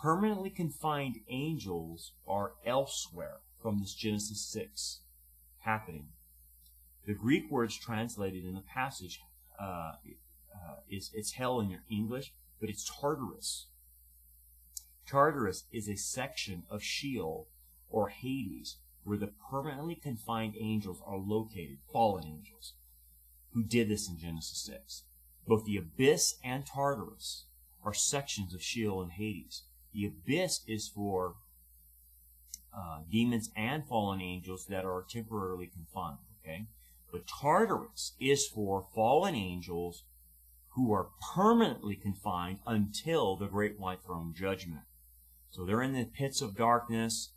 permanently confined angels are elsewhere from this Genesis 6 happening. The Greek words translated in the passage uh, uh, is it's hell in your English, but it's Tartarus. Tartarus is a section of Sheol or Hades where the permanently confined angels are located, fallen angels, who did this in Genesis 6. Both the abyss and Tartarus are sections of Sheol and Hades. The abyss is for uh, demons and fallen angels that are temporarily confined. Okay, but Tartarus is for fallen angels who are permanently confined until the great white throne judgment. So they're in the pits of darkness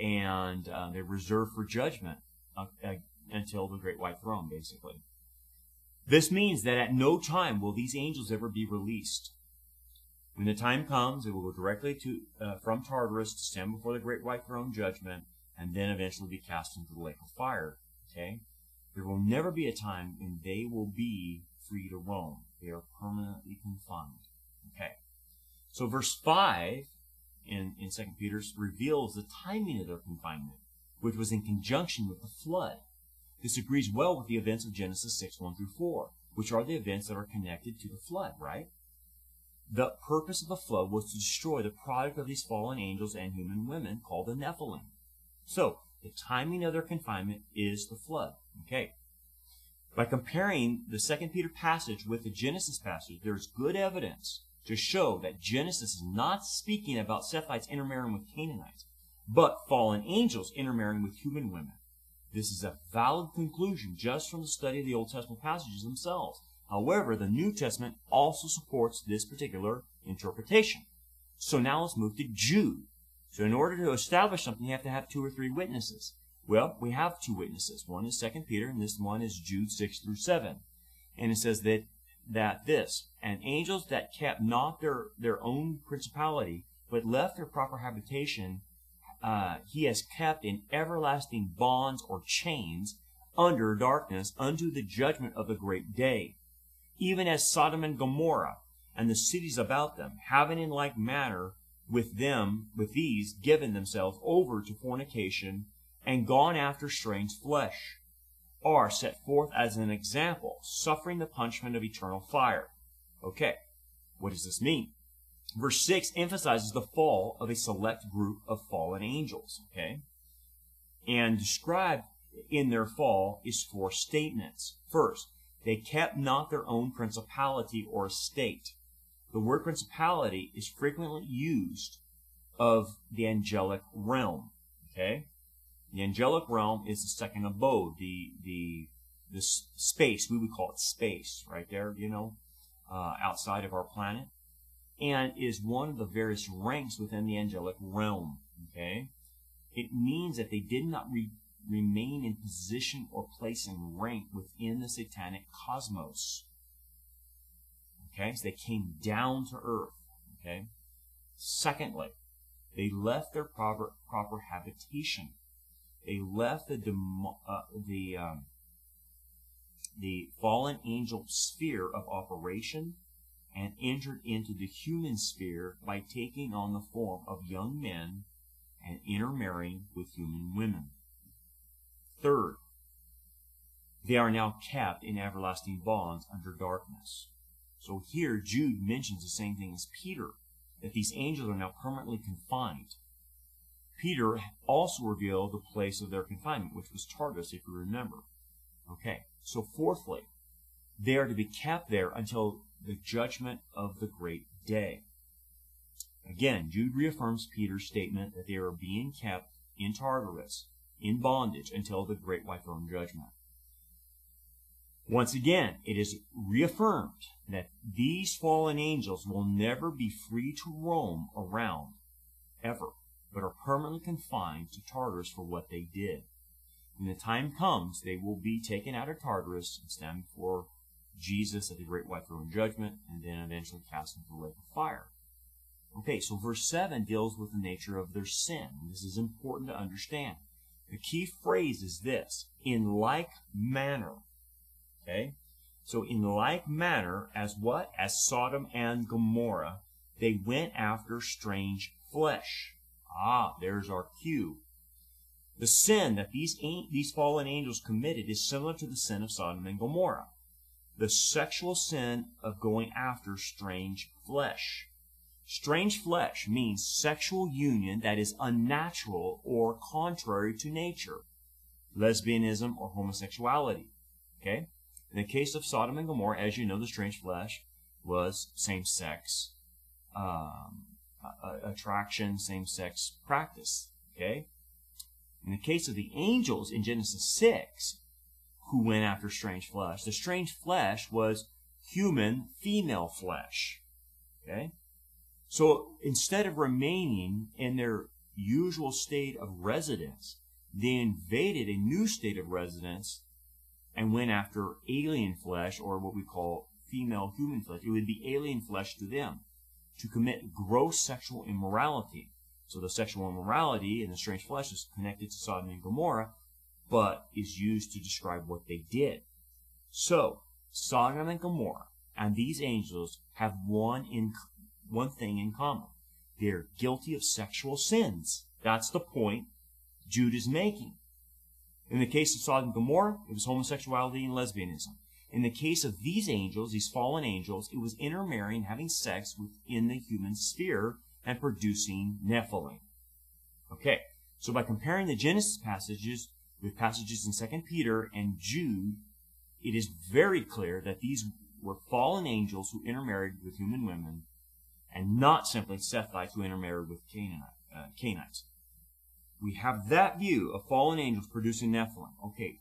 and uh, they're reserved for judgment uh, uh, until the great white throne, basically. This means that at no time will these angels ever be released. When the time comes, they will go directly to uh, from Tartarus to stand before the great white throne judgment, and then eventually be cast into the lake of fire. Okay, there will never be a time when they will be free to roam. They are permanently confined. Okay. So verse 5 in, in 2 Peter reveals the timing of their confinement, which was in conjunction with the flood. This agrees well with the events of Genesis 6, 1 through 4, which are the events that are connected to the flood, right? The purpose of the flood was to destroy the product of these fallen angels and human women called the Nephilim. So, the timing of their confinement is the flood. Okay. By comparing the 2 Peter passage with the Genesis passage, there's good evidence to show that Genesis is not speaking about Sethites intermarrying with Canaanites, but fallen angels intermarrying with human women. This is a valid conclusion just from the study of the Old Testament passages themselves. However, the New Testament also supports this particular interpretation. So now let's move to Jude. So in order to establish something, you have to have two or three witnesses. Well, we have two witnesses. One is 2 Peter, and this one is Jude 6 through 7. And it says that that this, and angels that kept not their, their own principality, but left their proper habitation, uh, he has kept in everlasting bonds or chains under darkness unto the judgment of the great day. Even as Sodom and Gomorrah and the cities about them, having in like manner with them, with these, given themselves over to fornication and gone after strange flesh are set forth as an example, suffering the punishment of eternal fire. Okay, what does this mean? Verse 6 emphasizes the fall of a select group of fallen angels, okay? And described in their fall is four statements. First, they kept not their own principality or state. The word principality is frequently used of the angelic realm, okay? The angelic realm is the second abode, the the the space we would call it space, right there, you know, uh, outside of our planet, and is one of the various ranks within the angelic realm. Okay, it means that they did not re- remain in position or place and rank within the satanic cosmos. Okay, so they came down to earth. Okay. Secondly, they left their proper proper habitation they left the demo, uh, the um, the fallen angel sphere of operation and entered into the human sphere by taking on the form of young men and intermarrying with human women. Third, they are now kept in everlasting bonds under darkness. So here, Jude mentions the same thing as Peter, that these angels are now permanently confined. Peter also revealed the place of their confinement, which was Tartarus, if you remember. Okay, so fourthly, they are to be kept there until the judgment of the great day. Again, Jude reaffirms Peter's statement that they are being kept in Tartarus, in bondage, until the great white throne judgment. Once again, it is reaffirmed that these fallen angels will never be free to roam around, ever, but are permanently confined to Tartarus for what they did. When the time comes, they will be taken out of Tartarus and stand before Jesus at the great white throne judgment, and then eventually cast into the lake of fire. Okay, so verse 7 deals with the nature of their sin. This is important to understand. The key phrase is this in like manner. Okay? So, in like manner as what? As Sodom and Gomorrah, they went after strange flesh. Ah, there's our cue. The sin that these, these fallen angels committed is similar to the sin of Sodom and Gomorrah. The sexual sin of going after strange flesh. Strange flesh means sexual union that is unnatural or contrary to nature. Lesbianism or homosexuality. Okay? In the case of Sodom and Gomorrah, as you know, the strange flesh was same sex um, Uh, uh, attraction, same sex practice. Okay? In the case of the angels in Genesis 6, who went after strange flesh, the strange flesh was human female flesh. Okay? So instead of remaining in their usual state of residence, they invaded a new state of residence and went after alien flesh, or what we call female human flesh. It would be alien flesh to them to commit gross sexual immorality. So the sexual immorality in the strange flesh is connected to Sodom and Gomorrah, but is used to describe what they did. So Sodom and Gomorrah and these angels have one in one thing in common. They're guilty of sexual sins. That's the point Jude is making. In the case of Sodom and Gomorrah, it was homosexuality and lesbianism. In the case of these angels, these fallen angels, it was intermarrying, having sex within the human sphere and producing Nephilim. Okay, so by comparing the Genesis passages with passages in 2 Peter and Jude, it is very clear that these were fallen angels who intermarried with human women and not simply Sethites who intermarried with Canaanite, uh, Canaanites. We have that view of fallen angels producing Nephilim. Okay.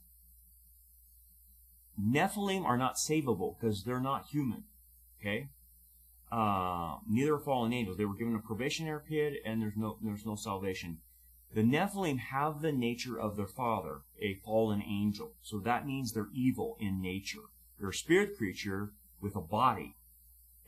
Nephilim are not savable because they're not human. Okay? Uh, neither are fallen angels. They were given a probationary period and there's no, there's no salvation. The Nephilim have the nature of their father, a fallen angel. So that means they're evil in nature. They're a spirit creature with a body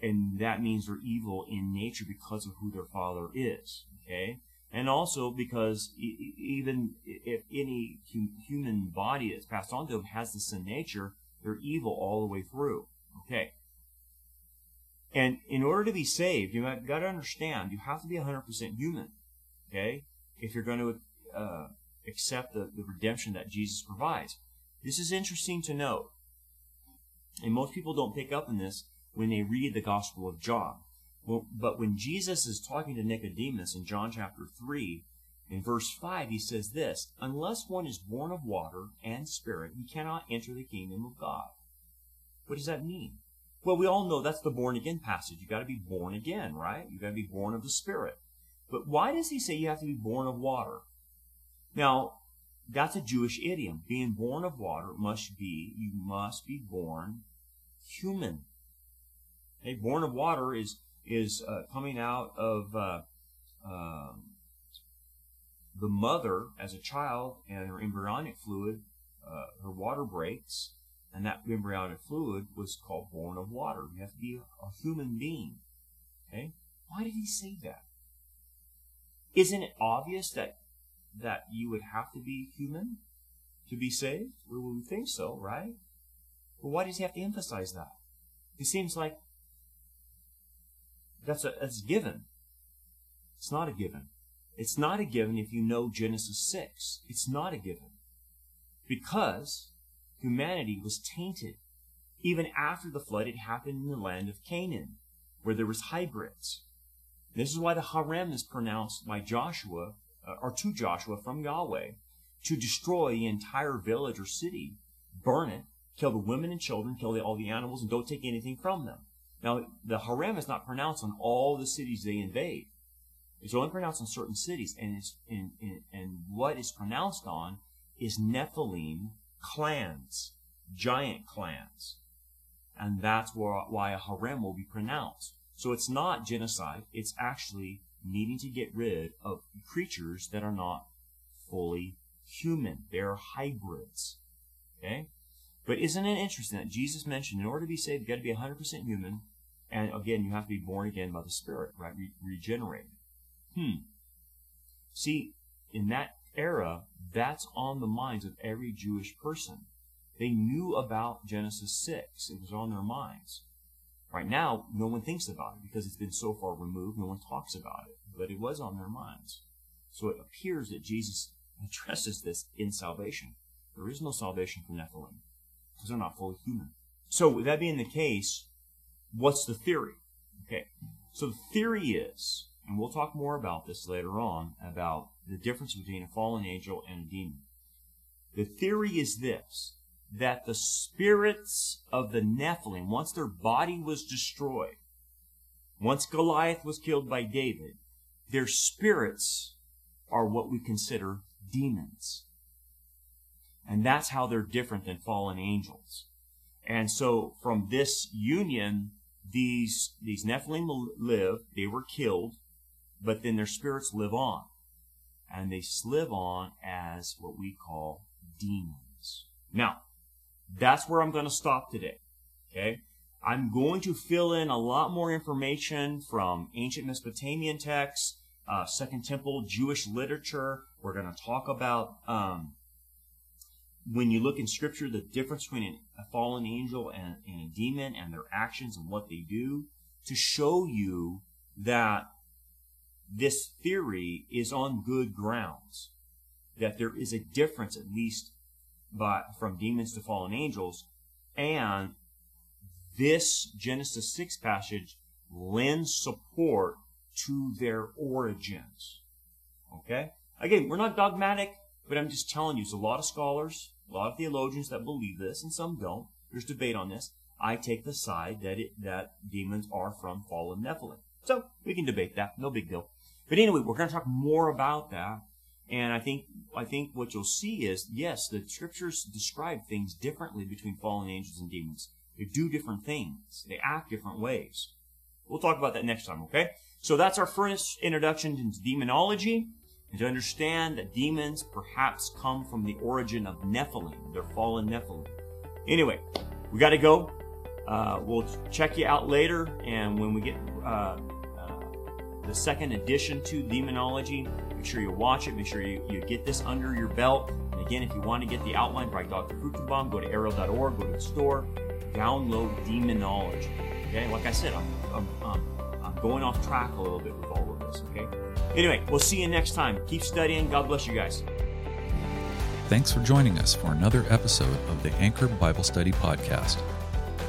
and that means they're evil in nature because of who their father is. Okay, and also because even if any human body that's passed on to them has the sin nature, they're evil all the way through. Okay. And in order to be saved, you have got to understand you have to be 100% human. Okay, if you're going to uh, accept the, the redemption that Jesus provides. This is interesting to note, and most people don't pick up on this when they read the Gospel of John. Well, but when Jesus is talking to Nicodemus in John chapter 3, in verse 5, he says this Unless one is born of water and spirit, he cannot enter the kingdom of God. What does that mean? Well, we all know that's the born again passage. You've got to be born again, right? You've got to be born of the Spirit. But why does he say you have to be born of water? Now, that's a Jewish idiom. Being born of water must be, you must be born human. Okay, born of water is is uh, coming out of uh, um, the mother as a child, and her embryonic fluid, uh, her water breaks, and that embryonic fluid was called born of water. You have to be a human being. Okay, why did he say that? Isn't it obvious that that you would have to be human to be saved? We would think so, right? But why does he have to emphasize that? It seems like that's a that's given. It's not a given. It's not a given if you know Genesis 6. It's not a given. Because humanity was tainted Even after the flood, it happened in the land of Canaan, where there was hybrids. This is why the herem is pronounced by Joshua, uh, or to Joshua from Yahweh, to destroy the entire village or city, burn it, kill the women and children, kill all the animals, and don't take anything from them. Now, the herem is not pronounced on all the cities they invade. It's only pronounced on certain cities, and, and, and, and what is pronounced on is Nephilim clans, giant clans. And that's why a herem will be pronounced. So it's not genocide, it's actually needing to get rid of creatures that are not fully human. They're hybrids. Okay? But isn't it interesting that Jesus mentioned in order to be saved, you've got to be 100% human. And again, you have to be born again by the Spirit, right? Re- regenerated. Hmm. See, in that era, that's on the minds of every Jewish person. They knew about Genesis 6. It was on their minds. Right now, no one thinks about it because it's been so far removed. No one talks about it, but it was on their minds. So it appears that Jesus addresses this in salvation. There is no salvation for Nephilim because they're not fully human. So with that being the case, what's the theory? Okay. So the theory is, and we'll talk more about this later on, about the difference between a fallen angel and a demon. The theory is this, that the spirits of the Nephilim, once their body was destroyed, once Goliath was killed by David, their spirits are what we consider demons. And that's how they're different than fallen angels. And so from this union, these, these Nephilim live, they were killed, but then their spirits live on. And they live on as what we call demons. Now, that's where I'm going to stop today. Okay? I'm going to fill in a lot more information from ancient Mesopotamian texts, uh, Second Temple Jewish literature. We're going to talk about um, when you look in Scripture the difference between a fallen angel and, and a demon and their actions and what they do to show you that this theory is on good grounds. That there is a difference, at least by, from demons to fallen angels. And this Genesis 6 passage lends support to their origins. Okay? Again, we're not dogmatic, but I'm just telling you, there's a lot of scholars, a lot of theologians that believe this, and some don't. There's debate on this. I take the side that it, that demons are from fallen Nephilim. So we can debate that, no big deal. But anyway, we're going to talk more about that and I think I think what you'll see is yes, the scriptures describe things differently between fallen angels and demons. They do different things. They act different ways. We'll talk about that next time, okay? So that's our first introduction into demonology and to understand that demons perhaps come from the origin of Nephilim. They're fallen Nephilim. Anyway, we got to go. Uh, we'll check you out later, and when we get uh, uh, the second edition to demonology, Make sure you watch it. Make sure you, you get this under your belt. And again, if you want to get the outline by Dr. Fruchtenbaum, go to ariel.org, go to the store, download Demonology. Okay, like I said, I'm, I'm, I'm, I'm going off track a little bit with all of this. Okay. Anyway, we'll see you next time. Keep studying. God bless you guys. Thanks for joining us for another episode of the Anchor Bible Study Podcast.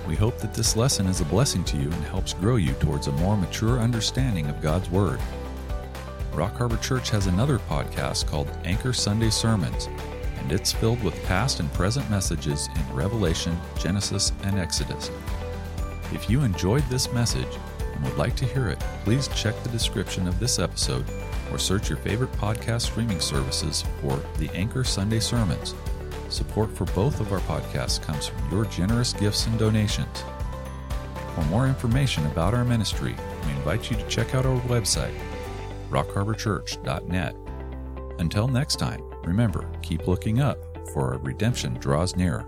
We hope that this lesson is a blessing to you and helps grow you towards a more mature understanding of God's Word. Rock Harbor Church has another podcast called Anchor Sunday Sermons, and it's filled with past and present messages in Revelation, Genesis, and Exodus. If you enjoyed this message and would like to hear it, please check the description of this episode or search your favorite podcast streaming services for the Anchor Sunday Sermons. Support for both of our podcasts comes from your generous gifts and donations. For more information about our ministry, we invite you to check out our website rockharborchurch.net. Until next time, remember, keep looking up, for our redemption draws nearer.